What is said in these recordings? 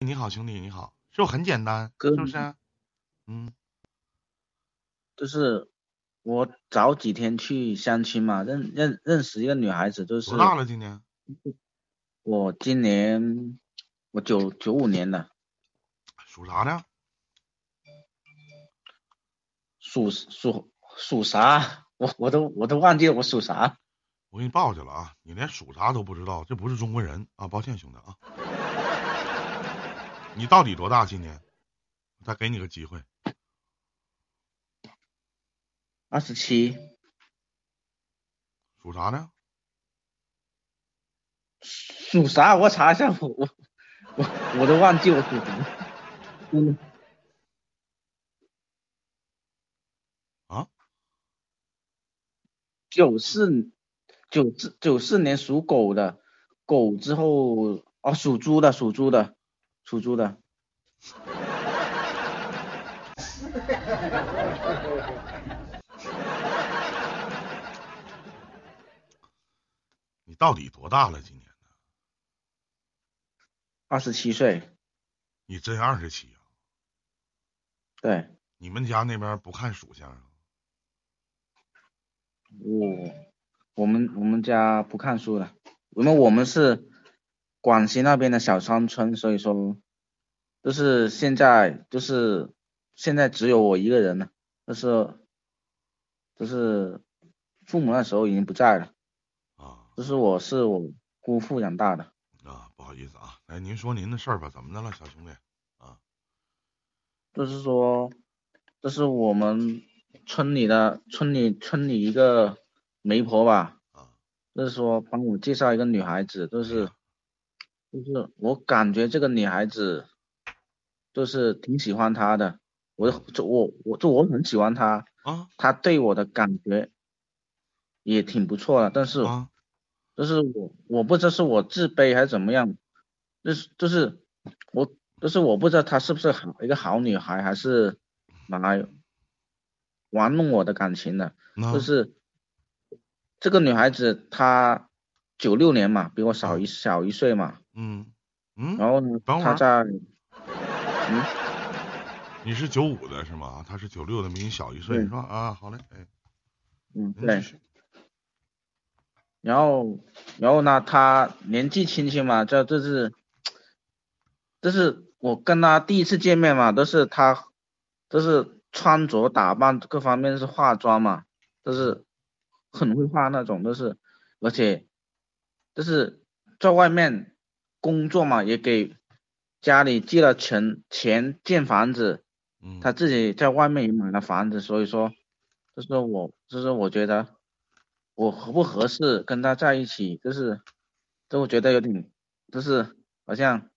你好，兄弟，你好，是不是很简单？哥是不是？嗯，就是我早几天去相亲嘛，认认认识一个女孩子，就是多大了？今年？我今年我九九五年的，属啥的？属属属啥？我我都我都忘记了我属啥。我给你报去了啊！你连属啥都不知道，这不是中国人啊！抱歉，兄弟啊。你到底多大？今年？再给你个机会。二十七，属啥呢？属啥？我查一下，我我我我都忘记我属什么。嗯，啊？九四九四九四年属狗的，狗之后哦，属猪的，属猪的，属猪的。你到底多大了？今年？二十七岁。你真二十七啊？对。你们家那边不看属相啊？我我们我们家不看书的，因为我们是广西那边的小山村，所以说就是现在就是现在只有我一个人了，就是就是父母那时候已经不在了，啊，就是我是我姑父养大的。啊，不好意思啊，来您说您的事儿吧，怎么的了，小兄弟？啊，就是说，这是我们村里的村里村里一个媒婆吧，啊，就是说帮我介绍一个女孩子，就是就是我感觉这个女孩子就是挺喜欢她的，我就我我就我很喜欢她，啊，她对我的感觉也挺不错的，但是啊，就是我我不知道是我自卑还是怎么样，就是就是我就是我不知道她是不是好一个好女孩，还是来玩弄我的感情的，那。就是这个女孩子她九六年嘛，比我少一小一岁嘛，嗯嗯，然后呢，等会儿在嗯你是九五的是吗？他是九六的，比你小一岁对是吧？啊，好嘞，哎，嗯对您继，续然后然后呢，他年纪轻轻嘛，这这是这是我跟他第一次见面嘛，都是他都是穿着打扮各方面是化妆嘛，都是很会化那种，都是而且就是在外面工作嘛，也给家里借了钱钱建房子，嗯，他自己在外面也买了房子，所以说，就是我，就是我觉得我合不合适跟他在一起，就是，就我觉得有点，就是好像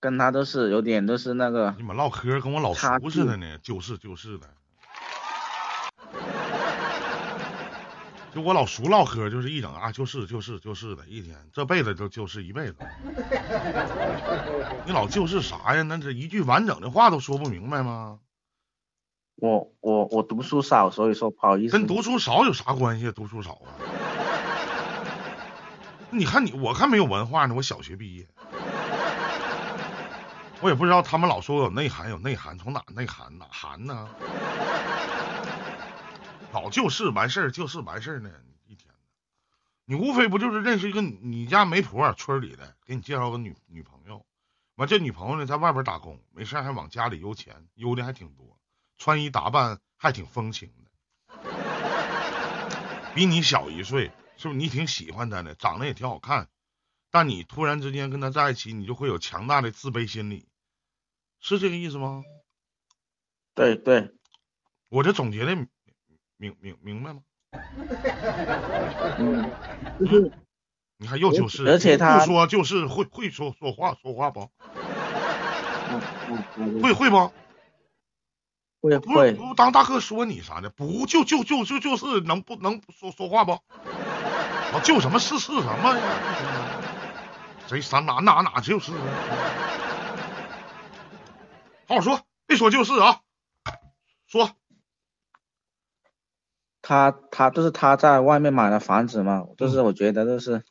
跟他都是有点都是那个你，们唠嗑跟我老差叔似的呢，就是就是的。就我老叔唠嗑，就是一整啊，就是就是就是的，一天这辈子就就是一辈子。你老就是啥呀？那这一句完整的话都说不明白吗？我我我读书少，所以说不好意思。跟读书少有啥关系？读书少啊？你看你，我看没有文化呢，我小学毕业。我也不知道他们老说我有内涵，有内涵，从哪内涵哪涵呢？老就是完事儿，就是完事儿呢，一天。你无非不就是认识一个你你家媒婆，村里的，给你介绍个女女朋友，完这女朋友呢在外边打工，没事儿还往家里邮钱，邮的还挺多，穿衣打扮还挺风情的，比你小一岁，是不是？你挺喜欢她的，长得也挺好看，但你突然之间跟她在一起，你就会有强大的自卑心理，是这个意思吗？对对，我这总结的明明明白吗？嗯，就是你还要求是，而且他不说就是会会说说话说话不？嗯嗯嗯会会不？不是会会不当大哥说你啥的，不就就就就就是能不能说说话不？啊，就什么是是什么呀？谁啥哪哪哪就是啊？好好说，别说就是啊，说他他就是他在外面买了房子嘛，就是我觉得就是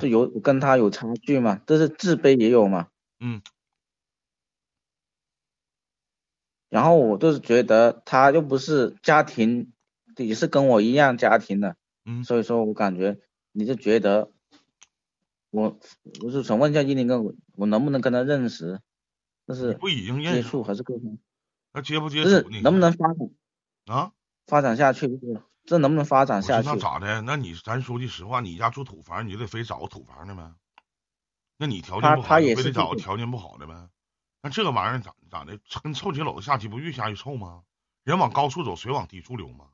就有跟他有差距嘛，就是自卑也有嘛。嗯，然后我就是觉得他又不是家庭，也是跟我一样家庭的，嗯，所以说我感觉你就觉得我我是想问一下伊林哥，我我能不能跟他认识？就是不已经接触还是沟通？那接不接就是触能不能发展啊？发展下去？就是这能不能发展下去那？咋的？那你咱说句实话，你家住土房，你就得非找个土房的呗？那你条件不好，非得找个条件不好的呗？那这个玩意儿咋咋的？跟臭棋篓子下棋不越下越臭吗？人往高处走，水往低处流吗？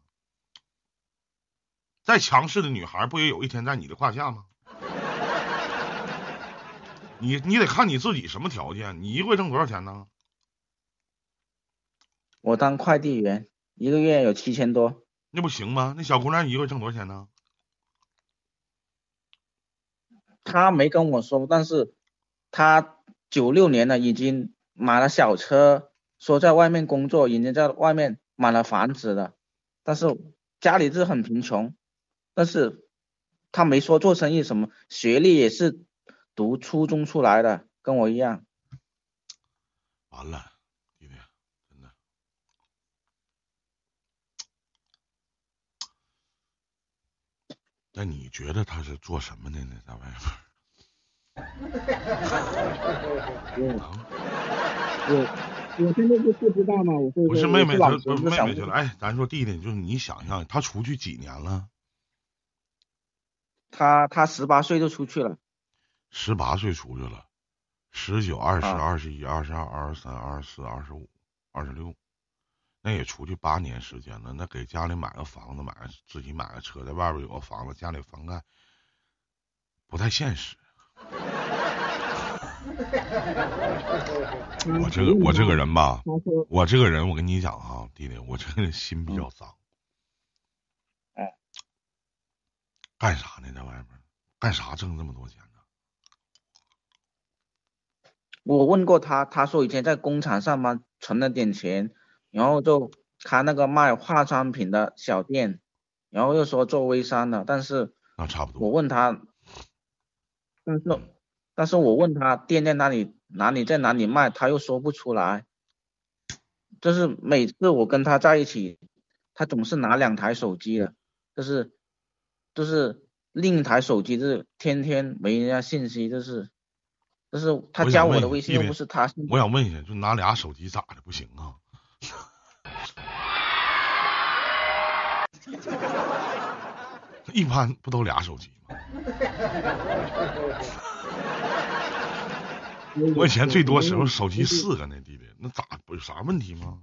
再强势的女孩，不也有一天在你的胯下吗？你你得看你自己什么条件，你一个月挣多少钱呢？我当快递员，一个月有七千多，那不行吗？那小姑娘一个月挣多少钱呢？他没跟我说，但是他九六年了，已经买了小车，说在外面工作，已经在外面买了房子了，但是家里是很贫穷，但是他没说做生意什么，学历也是读初中出来的，跟我一样。完了，弟弟，真的。那你觉得他是做什么的呢？在外边儿？啊，我我现在就不知道嘛，我不是妹妹，老就不是妹妹去了哎，咱说弟弟，就是你想象，他出去几年了？他他十八岁就出去了，十八岁出去了，十九、二十、啊二十一、二十二、二十三、二十四、二十五、二十六，那也出去八年时间了。那给家里买个房子，买个自己买个车，在外边有个房子，家里房贷，不太现实。我这个我这个人吧，我这个人，我跟你讲哈，弟弟，我这个人心比较脏。哎。干啥呢？在外面干啥挣这么多钱呢？我问过他，他说以前在工厂上班存了点钱，然后就开那个卖化妆品的小店，然后又说做微商的，但是那差不多。我问他，但是但是我问他店在哪里哪里在哪里卖，他又说不出来。就是每次我跟他在一起，他总是拿两台手机的，就是就是另一台手机就是天天没人家信息，就是就是他加我的微信又不是他信我想问一下，就拿俩手机咋的不行啊？一般不都俩手机吗？我以前最多时候手机四个呢，弟弟，那咋不有啥问题吗？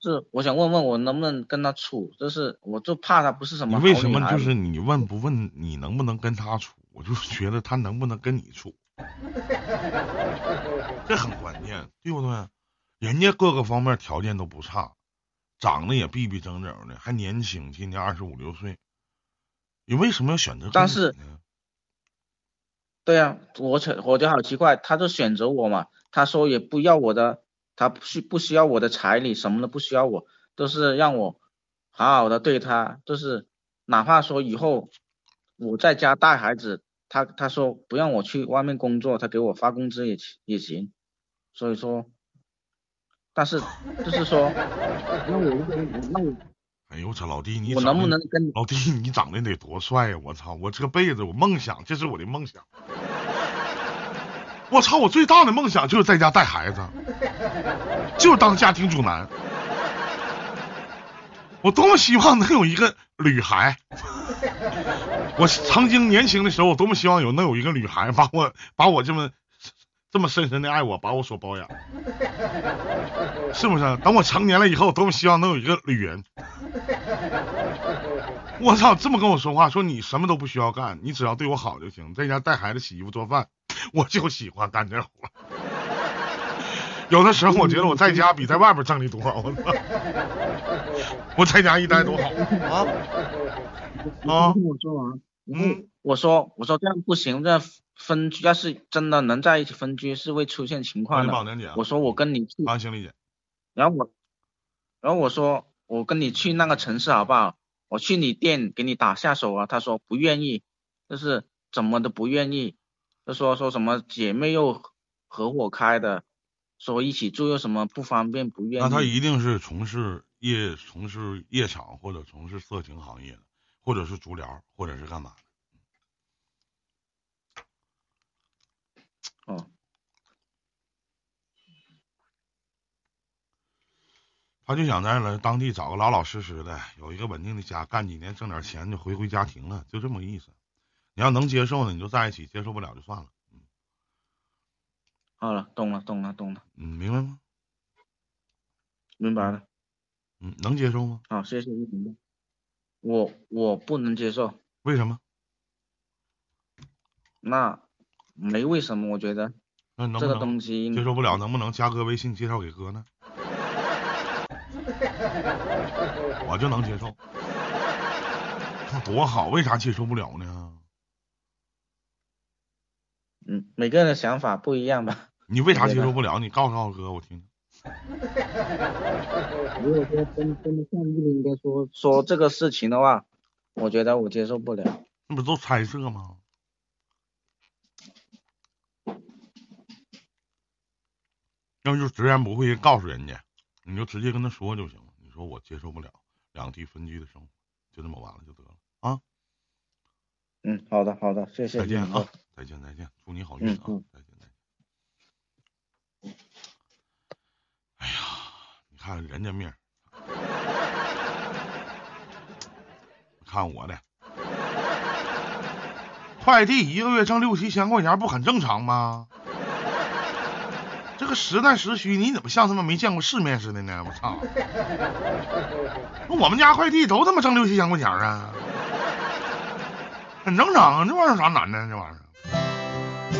是我想问问我能不能跟他处，就是我就怕他不是什么你为什么就是你问不问你能不能跟他处？我就觉得他能不能跟你处，这很关键，对不对？人家各个方面条件都不差，长得也逼逼整整的，还年轻，今年二十五六岁，你为什么要选择但是？对呀、我觉我觉得好奇怪，他就选择我嘛，他说也不要我的，他不需不需要我的彩礼，什么都不需要我，都是让我好好的对他，就是哪怕说以后我在家带孩子，他他说不让我去外面工作，他给我发工资也也行，所以说，但是就是说，那我那我哎呦我操，老弟你我能不能跟你老弟你长得得多帅呀、我操，我这辈子我梦想，这是我的梦想。我操，我最大的梦想就是在家带孩子，就是当家庭主男。我多么希望能有一个女孩。我曾经年轻的时候，我多么希望有能有一个女孩把我把我这么这么深深的爱我，把我所包养，是不是？等我成年了以后，多么希望能有一个女人。我操，这么跟我说话，说你什么都不需要干，你只要对我好就行，在家带孩子、洗衣服、做饭，我就喜欢干这活。有的时候我觉得我在家比在外边挣的多，我操！我在家一待多好啊！啊听我说完。嗯，我说我说这样不行，这样分居要是真的能在一起分居是会出现情况的。我说我跟你去，啊，行理解。然后我，然后我说我跟你去那个城市好不好？我去你店给你打下手啊。他说不愿意，就是怎么都不愿意，就说说什么姐妹又合伙开的，说一起住又什么不方便不愿意？那他一定是从事夜从事夜场或者从事色情行业的，或者是足疗，或者是干嘛的？哦。他就想在了当地找个老老实实的，有一个稳定的家，干几年挣点钱就回归家庭了，就这么个意思。你要能接受呢，你就在一起；接受不了就算了。嗯。好了，懂了，懂了，懂了。嗯，明白吗？明白了。嗯，能接受吗？好，谢谢你。我我不能接受。为什么？那没为什么，我觉得。那能这个东西接受不了，能不能加哥微信介绍给哥呢？我就能接受，多好，为啥接受不了呢？嗯，每个人的想法不一样吧。你为啥接受不了？你告诉告诉哥，我听听。如果说真真的像玉林哥说说这个事情的话，我觉得我接受不了。那不都猜测吗？要就直言不讳告诉人家。你就直接跟他说就行了。你说我接受不了两地分居的生活，就这么完了就得了啊。嗯，好的好的，谢谢。再见啊，再见再见，祝你好运啊，再见再见。哎呀，你看人家命，看我的，快递一个月挣六七千块钱，不很正常吗？这个实在实虚，你怎么像他妈没见过世面似的呢？我操！那我们家快递都他妈挣六七千块钱啊，很正常啊，这玩意儿有啥难的？这玩意儿。